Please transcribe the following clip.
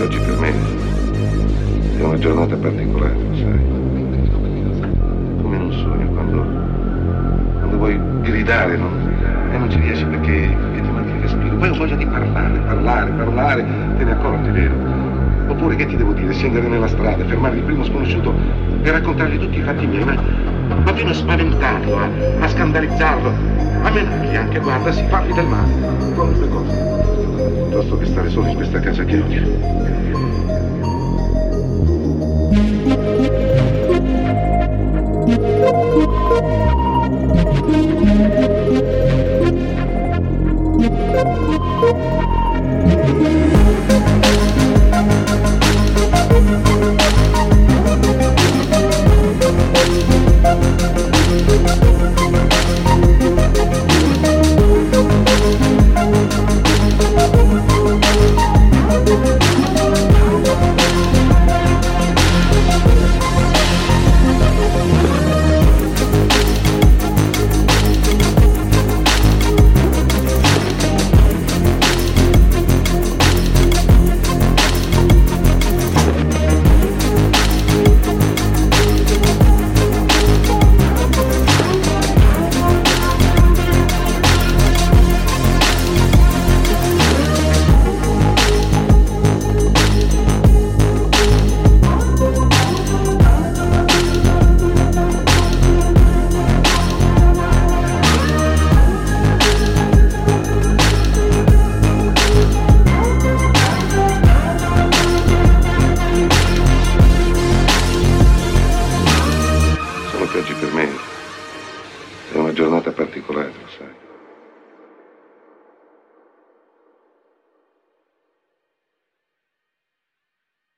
Che oggi per me è una giornata particolare, sai? Come in un sogno, quando, quando vuoi gridare non, e non ci riesci perché, perché ti manca il respiro. Poi ho voglia di parlare, parlare, parlare, te ne accorgi, vero? Oppure che ti devo dire? Scendere nella strada, fermare il primo sconosciuto e raccontargli tutti i fatti miei, ma, ma fino a spaventarlo, a, a scandalizzarlo, a menargli anche, guarda, si fargli del male, qualunque cosa piuttosto che stare solo in questa casa che odio. che oggi per me è una giornata particolare.